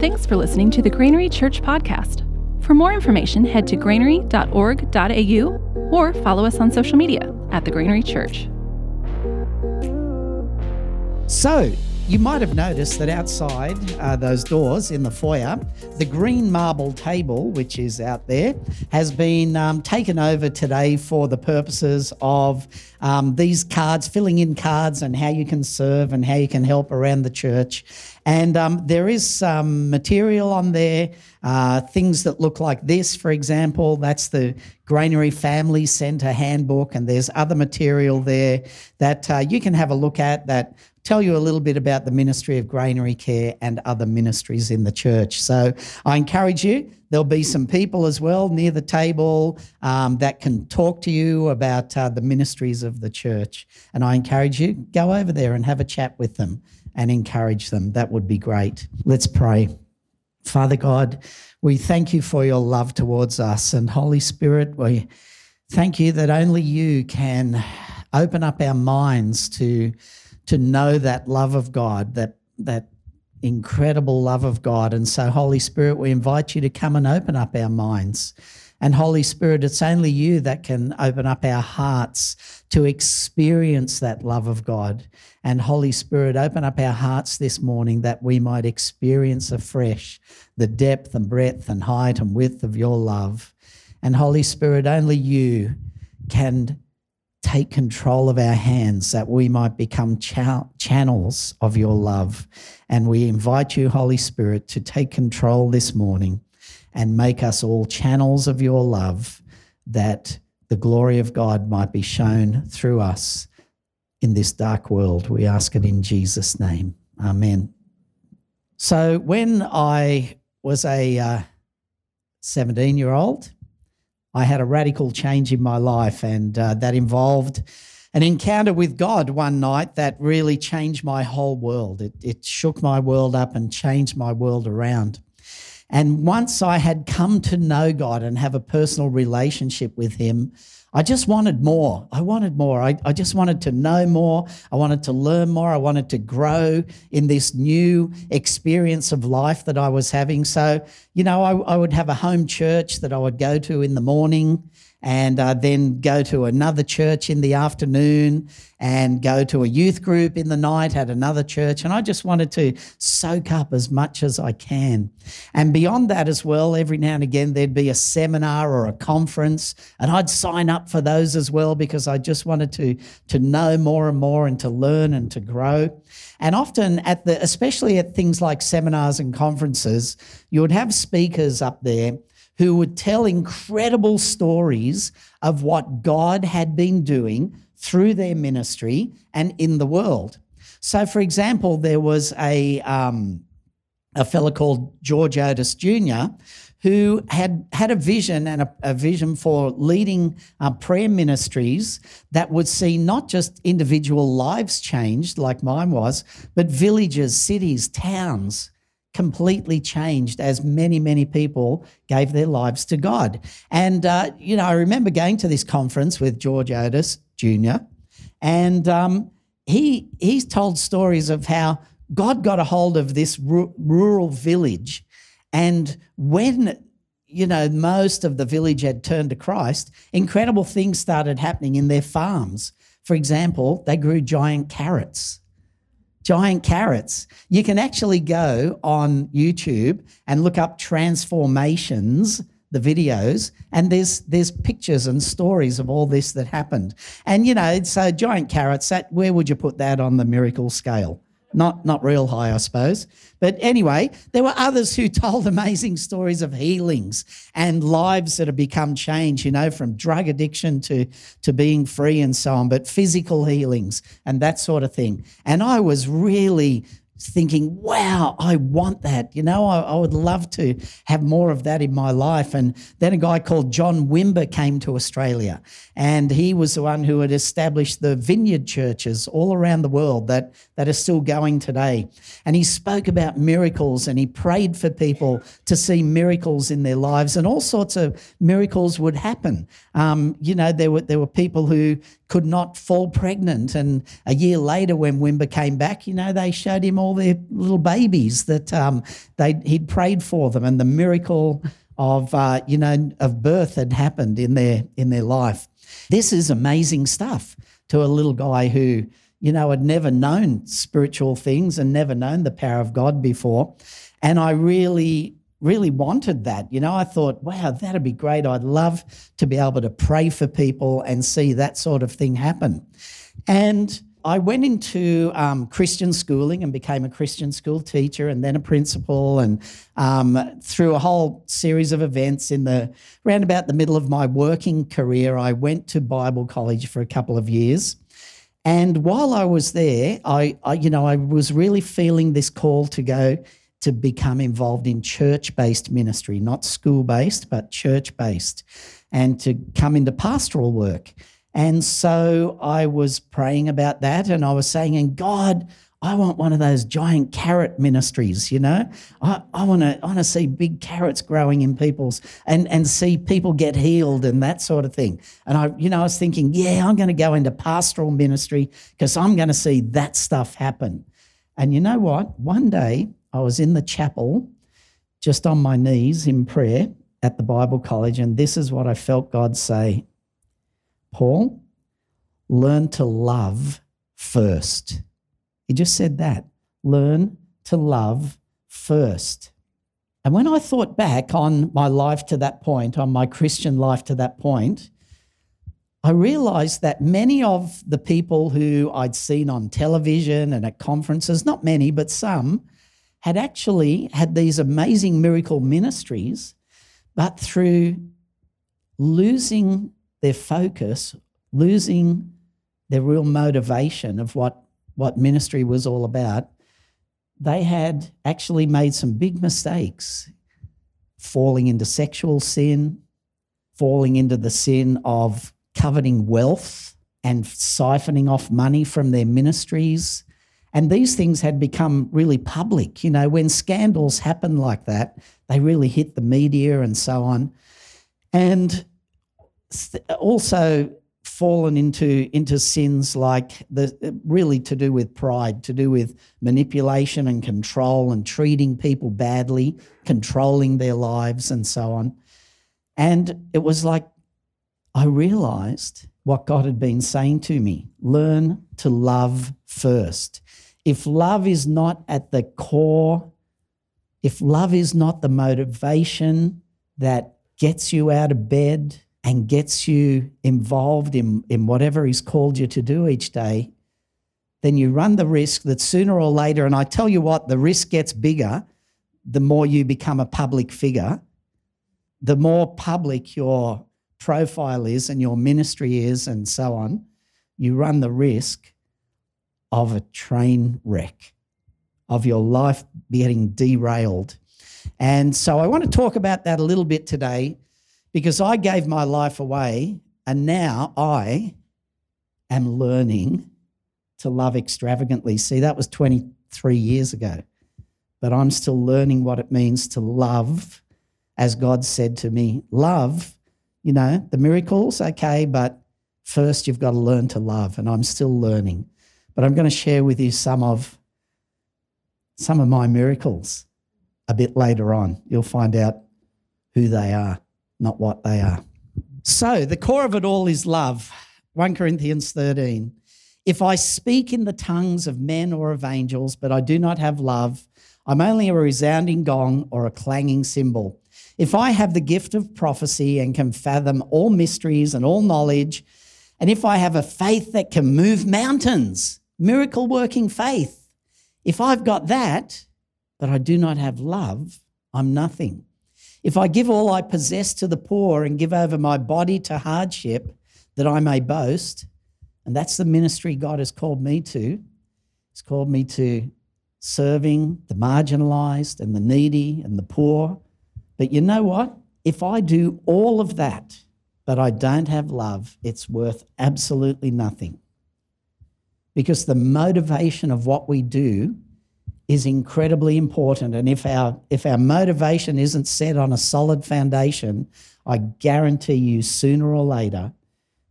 Thanks for listening to the Grainery Church podcast. For more information, head to grainery.org.au or follow us on social media at the Grainery Church. So, you might have noticed that outside uh, those doors in the foyer, the green marble table, which is out there, has been um, taken over today for the purposes of um, these cards, filling in cards and how you can serve and how you can help around the church. And um, there is some material on there, uh, things that look like this, for example. That's the Grainery Family Centre handbook, and there's other material there that uh, you can have a look at that tell you a little bit about the ministry of Grainery care and other ministries in the church. So I encourage you, there'll be some people as well near the table um, that can talk to you about uh, the ministries of the church. And I encourage you, go over there and have a chat with them and encourage them. That would be great. Let's pray. Father God, we thank you for your love towards us. And Holy Spirit, we thank you that only you can open up our minds to to know that love of God, that that incredible love of God. And so, Holy Spirit, we invite you to come and open up our minds. And Holy Spirit, it's only you that can open up our hearts to experience that love of God. And Holy Spirit, open up our hearts this morning that we might experience afresh the depth and breadth and height and width of your love. And Holy Spirit, only you can take control of our hands that we might become cha- channels of your love. And we invite you, Holy Spirit, to take control this morning and make us all channels of your love that the glory of God might be shown through us in this dark world. We ask it in Jesus' name. Amen. So, when I was a 17 uh, year old, I had a radical change in my life, and uh, that involved an encounter with God one night that really changed my whole world. It, it shook my world up and changed my world around. And once I had come to know God and have a personal relationship with Him, I just wanted more. I wanted more. I, I just wanted to know more. I wanted to learn more. I wanted to grow in this new experience of life that I was having. So, you know, I, I would have a home church that I would go to in the morning and uh, then go to another church in the afternoon and go to a youth group in the night at another church. And I just wanted to soak up as much as I can. And beyond that as well, every now and again, there'd be a seminar or a conference, and I'd sign up for those as well because I just wanted to, to know more and more and to learn and to grow. And often at the, especially at things like seminars and conferences, you would have speakers up there who would tell incredible stories of what God had been doing through their ministry and in the world. So, for example, there was a, um, a fellow called George Otis Jr. who had had a vision and a, a vision for leading uh, prayer ministries that would see not just individual lives changed like mine was, but villages, cities, towns completely changed as many, many people gave their lives to God. And, uh, you know, I remember going to this conference with George Otis Jr., and um, he, he's told stories of how God got a hold of this r- rural village. And when you know, most of the village had turned to Christ, incredible things started happening in their farms. For example, they grew giant carrots giant carrots. You can actually go on YouTube and look up transformations, the videos, and there's there's pictures and stories of all this that happened. And you know, so giant carrots, that where would you put that on the miracle scale? Not not real high, I suppose. But anyway, there were others who told amazing stories of healings and lives that have become changed, you know, from drug addiction to, to being free and so on, but physical healings and that sort of thing. And I was really thinking, wow, I want that. You know, I, I, would love to have more of that in my life. And then a guy called John Wimber came to Australia, and he was the one who had established the vineyard churches all around the world that, that are still going today. And he spoke about miracles and he prayed for people to see miracles in their lives, and all sorts of miracles would happen. Um, you know, there were, there were people who could not fall pregnant. And a year later, when Wimber came back, you know, they showed him all their little babies that um, they he'd prayed for them, and the miracle of uh, you know of birth had happened in their in their life. This is amazing stuff to a little guy who you know had never known spiritual things and never known the power of God before, and I really really wanted that. You know, I thought, wow, that'd be great. I'd love to be able to pray for people and see that sort of thing happen. And I went into um, Christian schooling and became a Christian school teacher and then a principal and um, through a whole series of events in the around about the middle of my working career, I went to Bible college for a couple of years. And while I was there, I, I you know, I was really feeling this call to go to become involved in church based ministry, not school based, but church based, and to come into pastoral work. And so I was praying about that and I was saying, and God, I want one of those giant carrot ministries, you know. I, I want to I want to see big carrots growing in people's and and see people get healed and that sort of thing. And I, you know, I was thinking, yeah, I'm going to go into pastoral ministry because I'm going to see that stuff happen. And you know what? One day I was in the chapel, just on my knees in prayer at the Bible college, and this is what I felt God say Paul, learn to love first. He just said that. Learn to love first. And when I thought back on my life to that point, on my Christian life to that point, I realized that many of the people who I'd seen on television and at conferences, not many, but some, had actually had these amazing miracle ministries, but through losing their focus, losing their real motivation of what, what ministry was all about, they had actually made some big mistakes, falling into sexual sin, falling into the sin of coveting wealth and siphoning off money from their ministries and these things had become really public. You know, when scandals happen like that, they really hit the media and so on. And also fallen into into sins like the really to do with pride, to do with manipulation and control and treating people badly, controlling their lives and so on. And it was like I realized what God had been saying to me learn to love first. If love is not at the core, if love is not the motivation that gets you out of bed and gets you involved in, in whatever He's called you to do each day, then you run the risk that sooner or later, and I tell you what, the risk gets bigger the more you become a public figure, the more public your profile is and your ministry is, and so on, you run the risk of a train wreck, of your life getting derailed. And so I want to talk about that a little bit today because I gave my life away and now I am learning to love extravagantly. See, that was 23 years ago, but I'm still learning what it means to love as God said to me. Love, you know, the miracles, okay, but first you've got to learn to love, and I'm still learning. But I'm going to share with you some of some of my miracles a bit later on. You'll find out who they are, not what they are. So, the core of it all is love. 1 Corinthians 13. If I speak in the tongues of men or of angels, but I do not have love, I'm only a resounding gong or a clanging cymbal. If I have the gift of prophecy and can fathom all mysteries and all knowledge, and if I have a faith that can move mountains, miracle working faith. If I've got that, but I do not have love, I'm nothing. If I give all I possess to the poor and give over my body to hardship that I may boast, and that's the ministry God has called me to, He's called me to serving the marginalized and the needy and the poor. But you know what? If I do all of that, but I don't have love, it's worth absolutely nothing because the motivation of what we do is incredibly important. And if our if our motivation isn't set on a solid foundation, I guarantee you sooner or later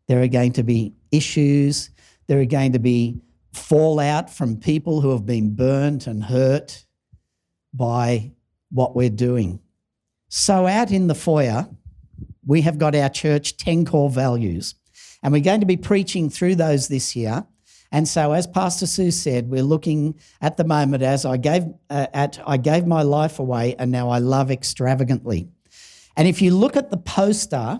there are going to be issues. There are going to be fallout from people who have been burnt and hurt by what we're doing. So, out in the foyer, we have got our church 10 core values, and we're going to be preaching through those this year. And so, as Pastor Sue said, we're looking at the moment as I gave uh, at I gave my life away, and now I love extravagantly. And if you look at the poster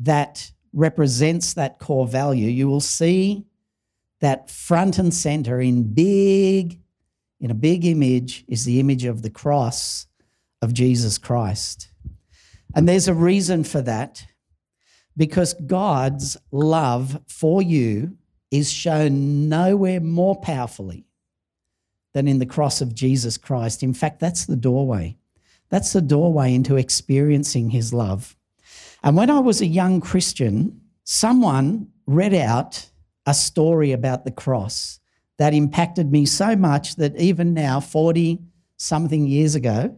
that represents that core value, you will see that front and center in big, in a big image, is the image of the cross of Jesus Christ. And there's a reason for that because God's love for you is shown nowhere more powerfully than in the cross of Jesus Christ. In fact, that's the doorway. That's the doorway into experiencing his love. And when I was a young Christian, someone read out a story about the cross that impacted me so much that even now, 40 something years ago,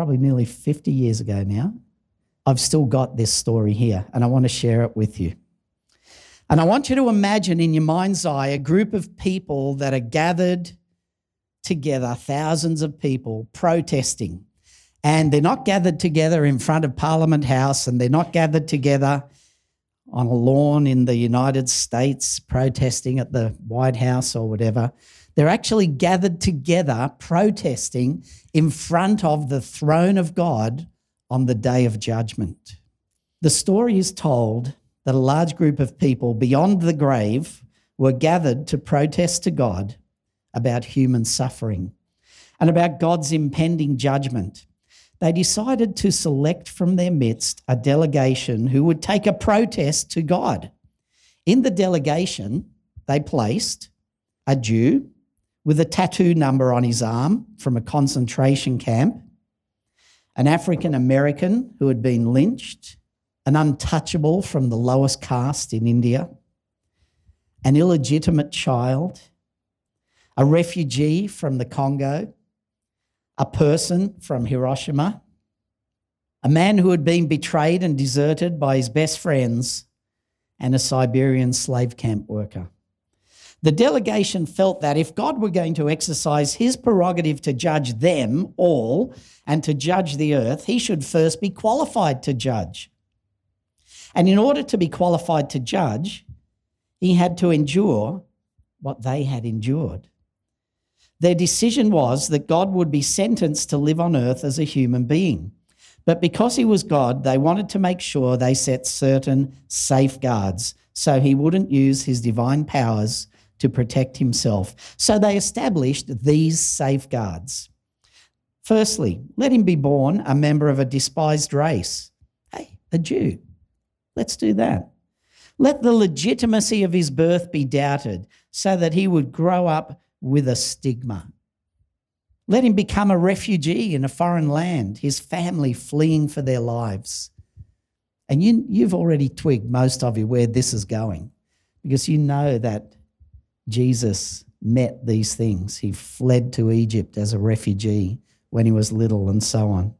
probably nearly 50 years ago now, I've still got this story here and I want to share it with you. And I want you to imagine in your mind's eye a group of people that are gathered together, thousands of people protesting. And they're not gathered together in front of Parliament House and they're not gathered together on a lawn in the United States protesting at the White House or whatever. They're actually gathered together protesting in front of the throne of God on the day of judgment. The story is told that a large group of people beyond the grave were gathered to protest to God about human suffering and about God's impending judgment they decided to select from their midst a delegation who would take a protest to God. In the delegation, they placed a Jew with a tattoo number on his arm from a concentration camp, an African American who had been lynched, an untouchable from the lowest caste in India, an illegitimate child, a refugee from the Congo, a person from Hiroshima, a man who had been betrayed and deserted by his best friends, and a Siberian slave camp worker. The delegation felt that if God were going to exercise his prerogative to judge them all and to judge the earth, he should first be qualified to judge. And in order to be qualified to judge, he had to endure what they had endured. Their decision was that God would be sentenced to live on earth as a human being. But because he was God, they wanted to make sure they set certain safeguards so he wouldn't use his divine powers to protect himself. So they established these safeguards. Firstly, let him be born a member of a despised race. Hey, a Jew. Let's do that. Let the legitimacy of his birth be doubted so that he would grow up with a stigma. Let him become a refugee in a foreign land, his family fleeing for their lives. And you, you've already twigged, most of you, where this is going because you know that Jesus met these things. He fled to Egypt as a refugee when he was little and so on.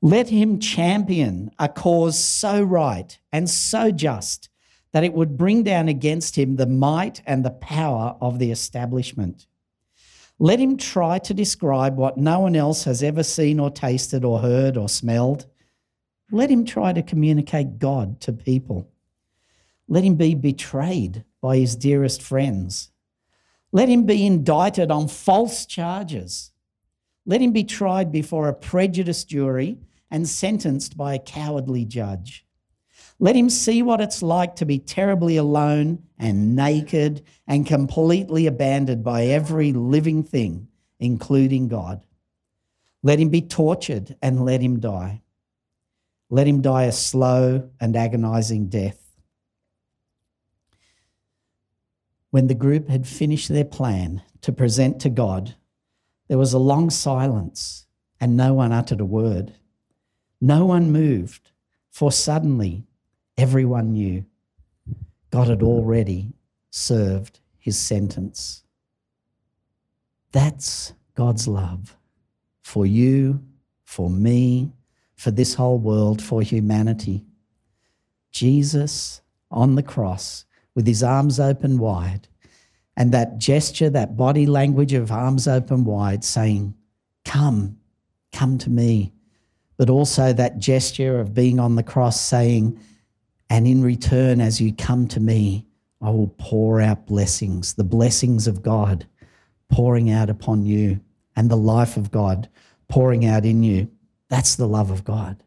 Let him champion a cause so right and so just that it would bring down against him the might and the power of the establishment. Let him try to describe what no one else has ever seen or tasted or heard or smelled. Let him try to communicate God to people. Let him be betrayed by his dearest friends. Let him be indicted on false charges. Let him be tried before a prejudiced jury and sentenced by a cowardly judge. Let him see what it's like to be terribly alone and naked and completely abandoned by every living thing, including God. Let him be tortured and let him die. Let him die a slow and agonizing death. When the group had finished their plan to present to God, there was a long silence and no one uttered a word. No one moved, for suddenly Everyone knew God had already served his sentence. That's God's love for you, for me, for this whole world, for humanity. Jesus on the cross with his arms open wide. And that gesture, that body language of arms open wide, saying, Come, come to me. But also that gesture of being on the cross saying, And in return, as you come to me, I will pour out blessings, the blessings of God pouring out upon you, and the life of God pouring out in you. That's the love of God.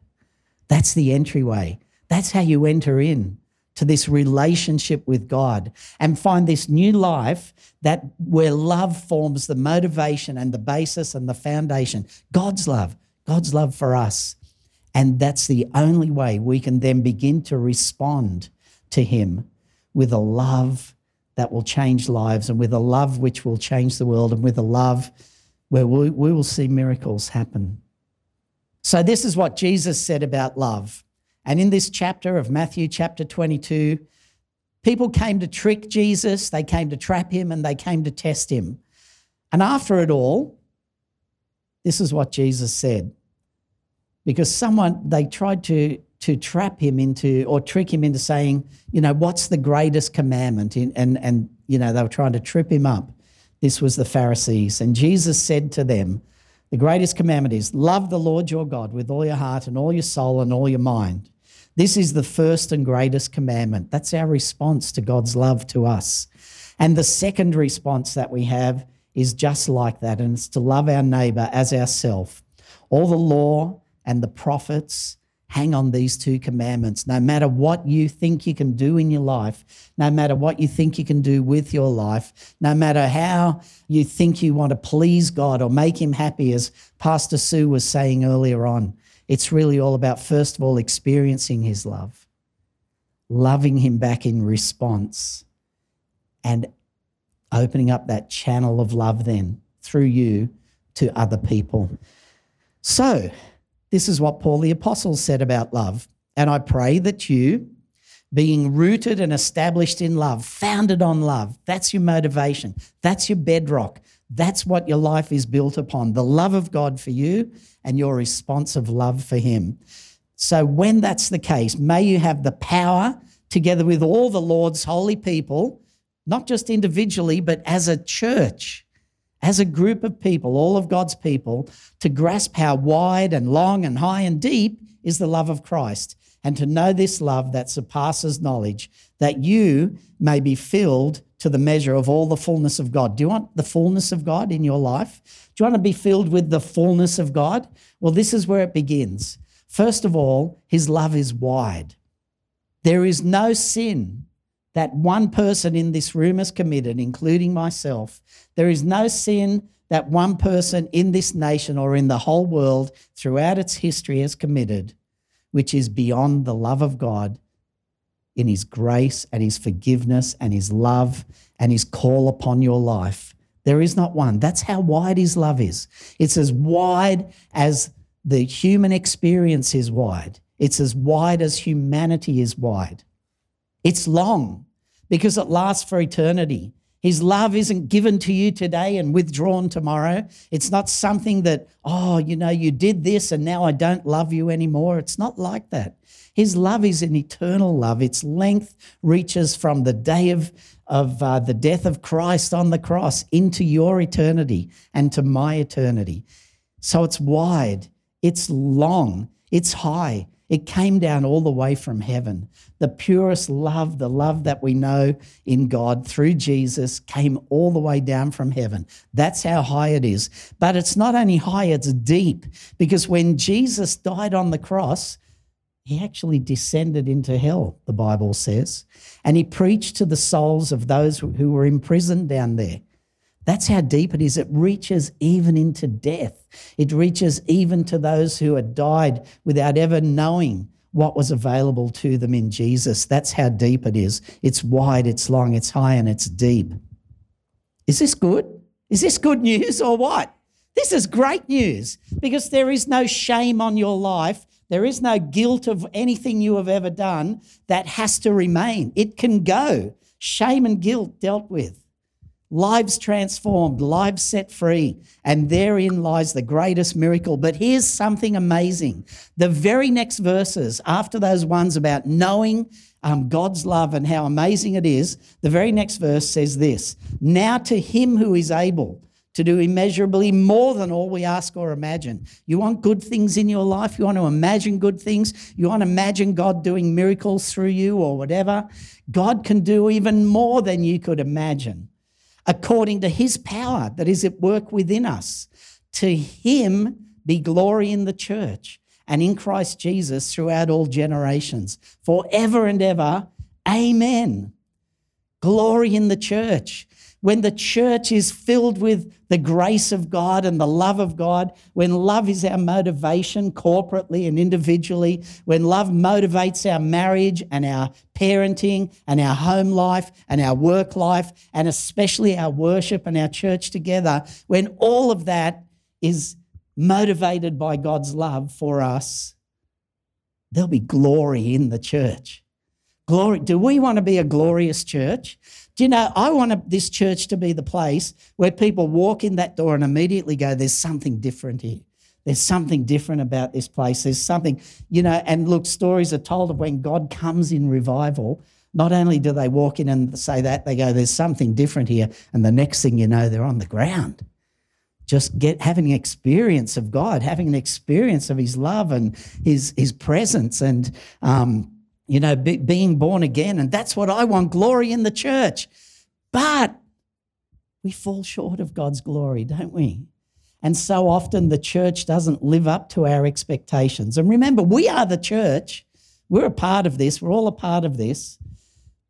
That's the entryway. That's how you enter in to this relationship with God and find this new life that where love forms the motivation and the basis and the foundation. God's love, God's love for us. And that's the only way we can then begin to respond to Him with a love that will change lives and with a love which will change the world and with a love where we, we will see miracles happen. So, this is what Jesus said about love. And in this chapter of Matthew, chapter 22, people came to trick Jesus, they came to trap him, and they came to test him. And after it all, this is what Jesus said. Because someone, they tried to, to trap him into or trick him into saying, you know, what's the greatest commandment? And, and, and, you know, they were trying to trip him up. This was the Pharisees. And Jesus said to them, the greatest commandment is love the Lord your God with all your heart and all your soul and all your mind. This is the first and greatest commandment. That's our response to God's love to us. And the second response that we have is just like that, and it's to love our neighbor as ourself. All the law and the prophets hang on these two commandments. No matter what you think you can do in your life, no matter what you think you can do with your life, no matter how you think you want to please God or make Him happy, as Pastor Sue was saying earlier on, it's really all about, first of all, experiencing His love, loving Him back in response, and opening up that channel of love then through you to other people. So, this is what Paul the Apostle said about love. And I pray that you, being rooted and established in love, founded on love, that's your motivation, that's your bedrock, that's what your life is built upon. The love of God for you and your response of love for Him. So, when that's the case, may you have the power, together with all the Lord's holy people, not just individually, but as a church as a group of people, all of God's people, to grasp how wide and long and high and deep is the love of Christ, and to know this love that surpasses knowledge, that you may be filled to the measure of all the fullness of God. Do you want the fullness of God in your life? Do you want to be filled with the fullness of God? Well, this is where it begins. First of all, his love is wide. There is no sin that one person in this room has committed, including myself. There is no sin that one person in this nation or in the whole world throughout its history has committed, which is beyond the love of God in His grace and His forgiveness and His love and His call upon your life. There is not one. That's how wide His love is. It's as wide as the human experience is wide, it's as wide as humanity is wide. It's long because it lasts for eternity. His love isn't given to you today and withdrawn tomorrow. It's not something that, oh, you know, you did this and now I don't love you anymore. It's not like that. His love is an eternal love. Its length reaches from the day of, of uh, the death of Christ on the cross into your eternity and to my eternity. So it's wide, it's long, it's high, it came down all the way from heaven. The purest love, the love that we know in God through Jesus, came all the way down from heaven. That's how high it is. But it's not only high, it's deep. Because when Jesus died on the cross, he actually descended into hell, the Bible says, and he preached to the souls of those who were imprisoned down there. That's how deep it is. It reaches even into death. It reaches even to those who had died without ever knowing what was available to them in Jesus. That's how deep it is. It's wide, it's long, it's high, and it's deep. Is this good? Is this good news or what? This is great news because there is no shame on your life. There is no guilt of anything you have ever done that has to remain. It can go. Shame and guilt dealt with. Lives transformed, lives set free. And therein lies the greatest miracle. But here's something amazing. The very next verses, after those ones about knowing um, God's love and how amazing it is, the very next verse says this Now to him who is able to do immeasurably more than all we ask or imagine. You want good things in your life? You want to imagine good things? You want to imagine God doing miracles through you or whatever? God can do even more than you could imagine according to his power that is at work within us. To him be glory in the church and in Christ Jesus throughout all generations, forever and ever. Amen. Glory in the church when the church is filled with the grace of God and the love of God, when love is our motivation corporately and individually, when love motivates our marriage and our parenting and our home life and our work life, and especially our worship and our church together, when all of that is motivated by God's love for us, there'll be glory in the church. Glory. Do we want to be a glorious church? Do you know, I want this church to be the place where people walk in that door and immediately go, there's something different here. There's something different about this place. There's something, you know, and look, stories are told of when God comes in revival. Not only do they walk in and say that, they go, there's something different here. And the next thing you know, they're on the ground. Just get having an experience of God, having an experience of His love and His His presence, and um, you know, be, being born again. And that's what I want glory in the church. But we fall short of God's glory, don't we? And so often the church doesn't live up to our expectations. And remember, we are the church. We're a part of this. We're all a part of this.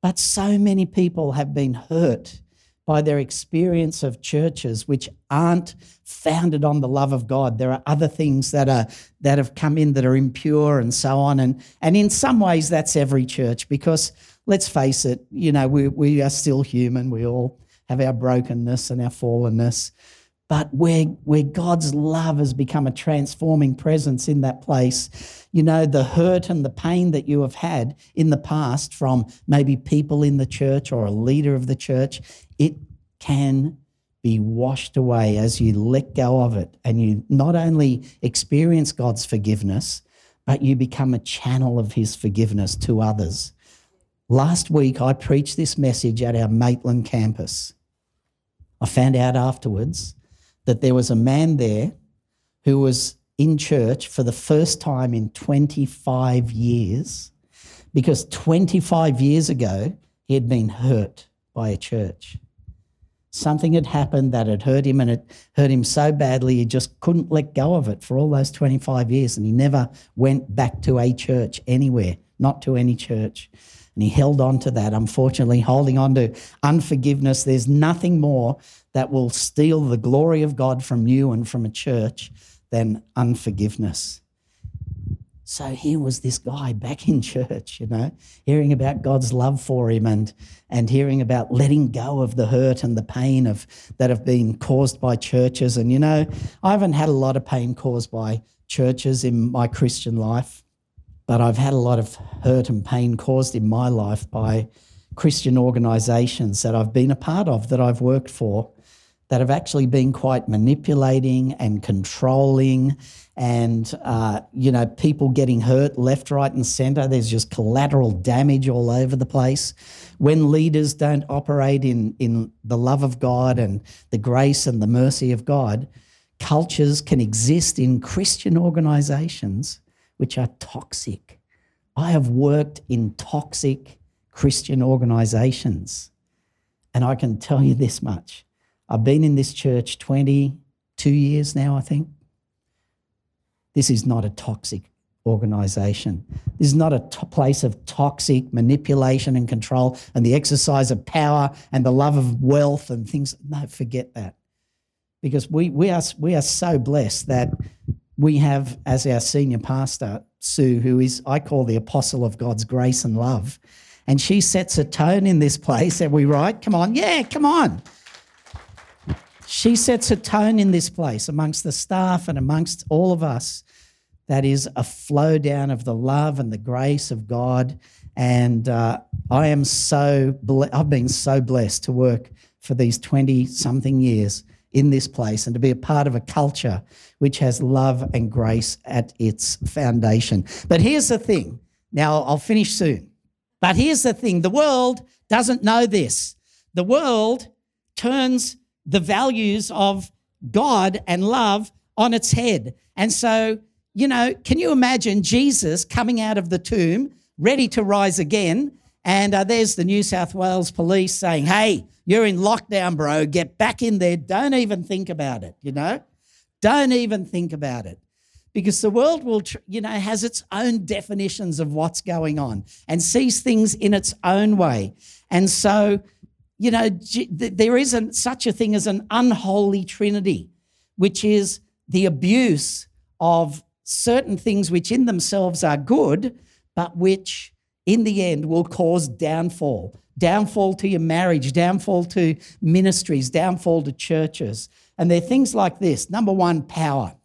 But so many people have been hurt by their experience of churches which aren't founded on the love of God. There are other things that are that have come in that are impure and so on. And and in some ways that's every church because let's face it, you know, we we are still human. We all have our brokenness and our fallenness. But where, where God's love has become a transforming presence in that place, you know, the hurt and the pain that you have had in the past from maybe people in the church or a leader of the church, it can be washed away as you let go of it and you not only experience God's forgiveness, but you become a channel of His forgiveness to others. Last week, I preached this message at our Maitland campus. I found out afterwards that there was a man there who was in church for the first time in 25 years because 25 years ago he had been hurt by a church. Something had happened that had hurt him, and it hurt him so badly he just couldn't let go of it for all those 25 years. And he never went back to a church anywhere, not to any church. And he held on to that, unfortunately, holding on to unforgiveness. There's nothing more that will steal the glory of God from you and from a church than unforgiveness. So here was this guy back in church, you know, hearing about God's love for him and, and hearing about letting go of the hurt and the pain of that have been caused by churches. And you know, I haven't had a lot of pain caused by churches in my Christian life, but I've had a lot of hurt and pain caused in my life by Christian organizations that I've been a part of, that I've worked for that have actually been quite manipulating and controlling and uh, you know people getting hurt left right and center. There's just collateral damage all over the place. When leaders don't operate in in the love of god and the grace and the mercy of god cultures can exist in christian organizations which are toxic i have worked in toxic christian organizations and i can tell you this much I've been in this church 22 years now, I think. This is not a toxic organization. This is not a t- place of toxic manipulation and control and the exercise of power and the love of wealth and things. No, forget that. Because we, we, are, we are so blessed that we have as our senior pastor, Sue, who is, I call the apostle of God's grace and love. And she sets a tone in this place. Are we right? Come on. Yeah, come on. She sets a tone in this place amongst the staff and amongst all of us that is a flow down of the love and the grace of God. And uh, I am so, ble- I've been so blessed to work for these 20 something years in this place and to be a part of a culture which has love and grace at its foundation. But here's the thing now, I'll finish soon. But here's the thing the world doesn't know this. The world turns the values of God and love on its head. And so, you know, can you imagine Jesus coming out of the tomb, ready to rise again? And uh, there's the New South Wales police saying, hey, you're in lockdown, bro. Get back in there. Don't even think about it, you know? Don't even think about it. Because the world will, you know, has its own definitions of what's going on and sees things in its own way. And so, you know, there isn't such a thing as an unholy trinity, which is the abuse of certain things which in themselves are good, but which in the end will cause downfall downfall to your marriage, downfall to ministries, downfall to churches. And they're things like this number one, power.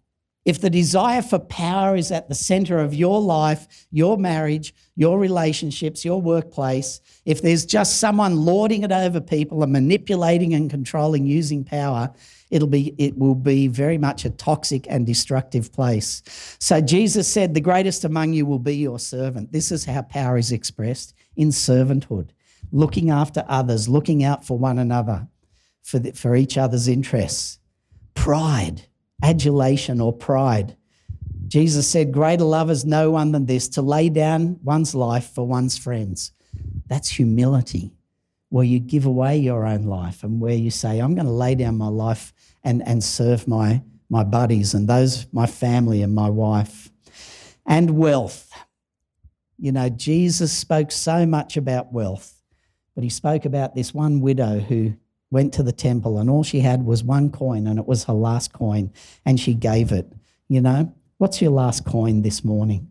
If the desire for power is at the center of your life, your marriage, your relationships, your workplace, if there's just someone lording it over people and manipulating and controlling using power, it'll be it will be very much a toxic and destructive place. So Jesus said, "The greatest among you will be your servant." This is how power is expressed in servanthood looking after others, looking out for one another, for, the, for each other's interests. Pride, adulation, or pride. Jesus said, Greater love is no one than this to lay down one's life for one's friends. That's humility, where you give away your own life and where you say, I'm going to lay down my life and, and serve my, my buddies and those, my family and my wife. And wealth. You know, Jesus spoke so much about wealth. But he spoke about this one widow who went to the temple and all she had was one coin and it was her last coin and she gave it. You know, what's your last coin this morning?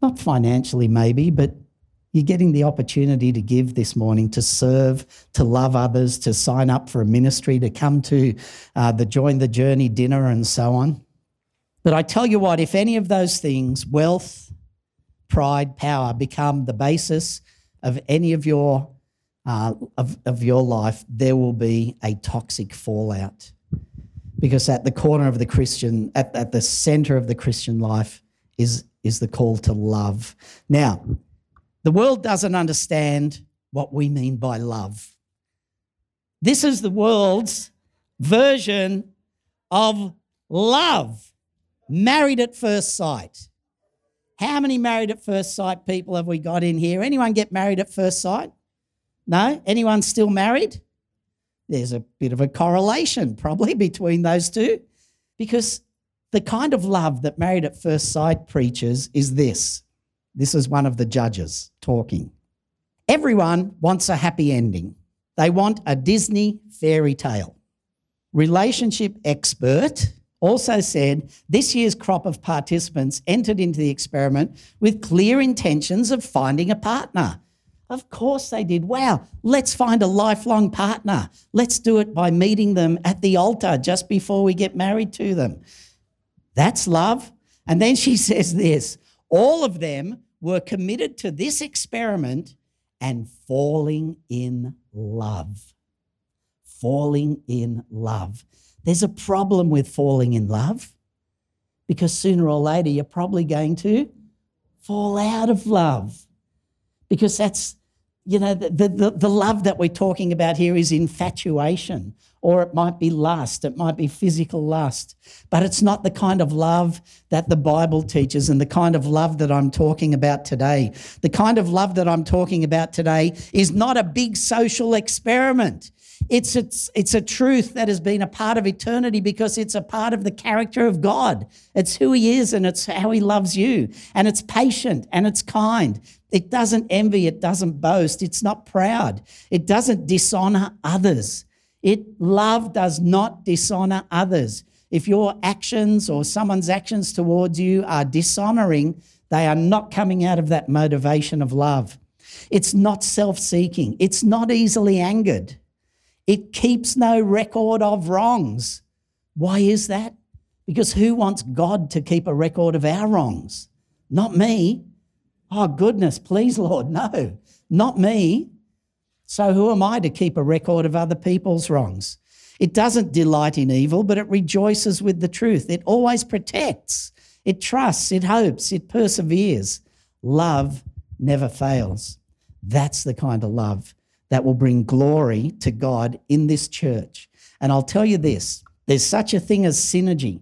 Not financially, maybe, but you're getting the opportunity to give this morning, to serve, to love others, to sign up for a ministry, to come to uh, the Join the Journey dinner and so on. But I tell you what, if any of those things, wealth, pride, power, become the basis of any of your uh, of, of your life, there will be a toxic fallout. Because at the corner of the Christian, at, at the center of the Christian life is, is the call to love. Now, the world doesn't understand what we mean by love. This is the world's version of love, married at first sight. How many married at first sight people have we got in here? Anyone get married at first sight? No? Anyone still married? There's a bit of a correlation probably between those two because the kind of love that married at first sight preaches is this. This is one of the judges talking. Everyone wants a happy ending. They want a Disney fairy tale. Relationship expert also said this year's crop of participants entered into the experiment with clear intentions of finding a partner. Of course they did. Wow, let's find a lifelong partner. Let's do it by meeting them at the altar just before we get married to them. That's love. And then she says this all of them were committed to this experiment and falling in love. Falling in love. There's a problem with falling in love because sooner or later you're probably going to fall out of love because that's you know the, the, the, love that we're talking about here is infatuation or it might be lust it might be physical lust but it's not the kind of love that the bible teaches and the kind of love that i'm talking about today. The kind of love that i'm talking about today is not a big social experiment it's, it's, it's a truth that has been a part of eternity because it's a part of the character of God. It's who He is and it's how He loves you. And it's patient and it's kind. It doesn't envy, it doesn't boast, it's not proud, it doesn't dishonor others. It love does not dishonor others. If your actions or someone's actions towards you are dishonoring, they are not coming out of that motivation of love. It's not self seeking. It's not easily angered. It keeps no record of wrongs. Why is that? Because who wants God to keep a record of our wrongs? Not me. Oh, goodness, please, Lord, no, not me. So who am I to keep a record of other people's wrongs? It doesn't delight in evil, but it rejoices with the truth. It always protects, it trusts, it hopes, it perseveres. Love never fails. That's the kind of love that will bring glory to God in this church. And I'll tell you this there's such a thing as synergy,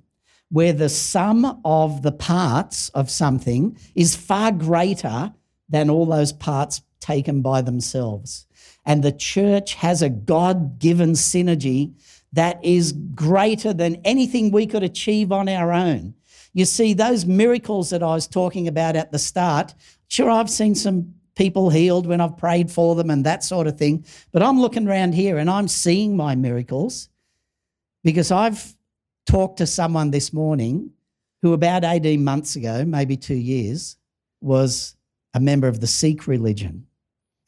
where the sum of the parts of something is far greater than all those parts taken by themselves. And the church has a God given synergy that is greater than anything we could achieve on our own. You see, those miracles that I was talking about at the start, sure, I've seen some people healed when I've prayed for them and that sort of thing, but I'm looking around here and I'm seeing my miracles because I've talked to someone this morning who, about 18 months ago, maybe two years, was a member of the Sikh religion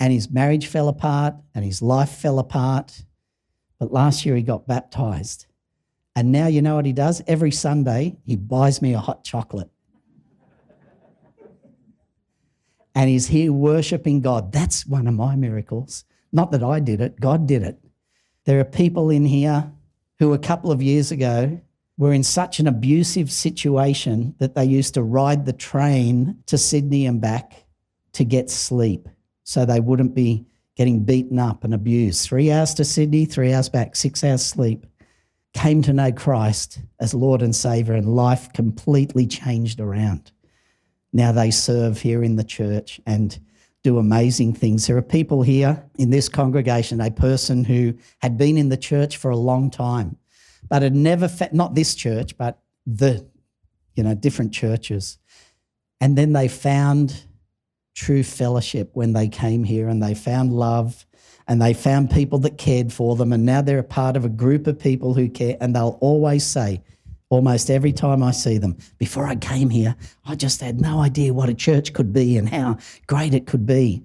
and his marriage fell apart and his life fell apart. But last year he got baptized. And now you know what he does? Every Sunday he buys me a hot chocolate. And he's here worshiping God. That's one of my miracles. Not that I did it, God did it. There are people in here who a couple of years ago were in such an abusive situation that they used to ride the train to Sydney and back to get sleep so they wouldn't be getting beaten up and abused. Three hours to Sydney, three hours back, six hours sleep. Came to know Christ as Lord and Savior, and life completely changed around. Now they serve here in the church and do amazing things. There are people here in this congregation, a person who had been in the church for a long time, but had never, fa- not this church, but the, you know, different churches. And then they found true fellowship when they came here and they found love and they found people that cared for them. And now they're a part of a group of people who care. And they'll always say, almost every time I see them, before I came here, I just had no idea what a church could be and how great it could be.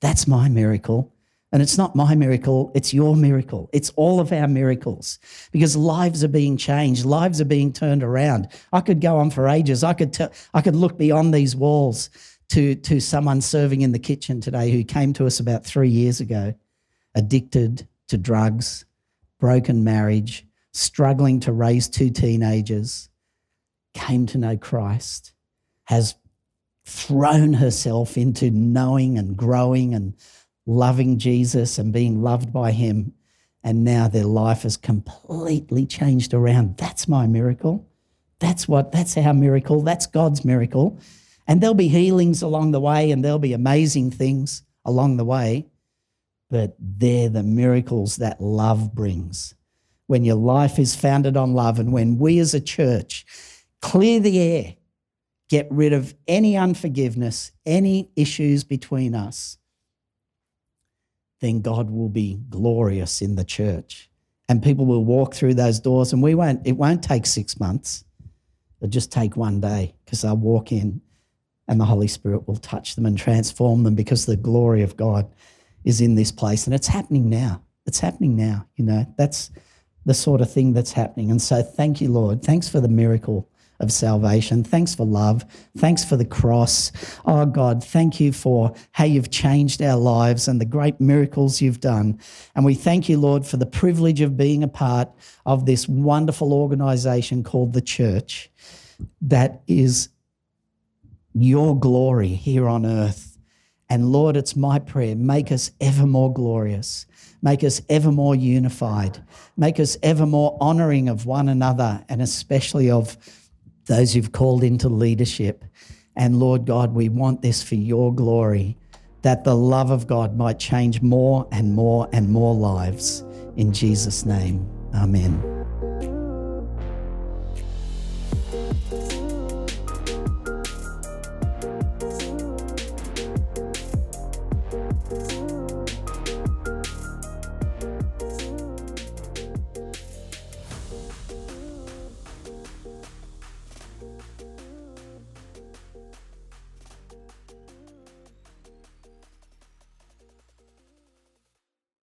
That's my miracle. And it's not my miracle, it's your miracle. It's all of our miracles because lives are being changed, lives are being turned around. I could go on for ages. I could tell, I could look beyond these walls to, to someone serving in the kitchen today who came to us about three years ago, addicted to drugs, broken marriage, struggling to raise two teenagers, came to know Christ, has thrown herself into knowing and growing and loving Jesus and being loved by Him. And now their life has completely changed around. That's my miracle. That's what, that's our miracle. That's God's miracle. And there'll be healings along the way and there'll be amazing things along the way. But they're the miracles that love brings. When your life is founded on love, and when we as a church clear the air, get rid of any unforgiveness, any issues between us, then God will be glorious in the church. And people will walk through those doors, and we won't, it won't take six months. It'll just take one day because they'll walk in and the Holy Spirit will touch them and transform them because the glory of God is in this place. And it's happening now. It's happening now. You know, that's the sort of thing that's happening. And so thank you, Lord. Thanks for the miracle of salvation. Thanks for love. Thanks for the cross. Oh God, thank you for how you've changed our lives and the great miracles you've done. And we thank you, Lord, for the privilege of being a part of this wonderful organization called the church that is your glory here on earth. And Lord, it's my prayer, make us ever more glorious, make us ever more unified, make us ever more honoring of one another, and especially of those you've called into leadership. And Lord God, we want this for your glory, that the love of God might change more and more and more lives. In Jesus' name, amen.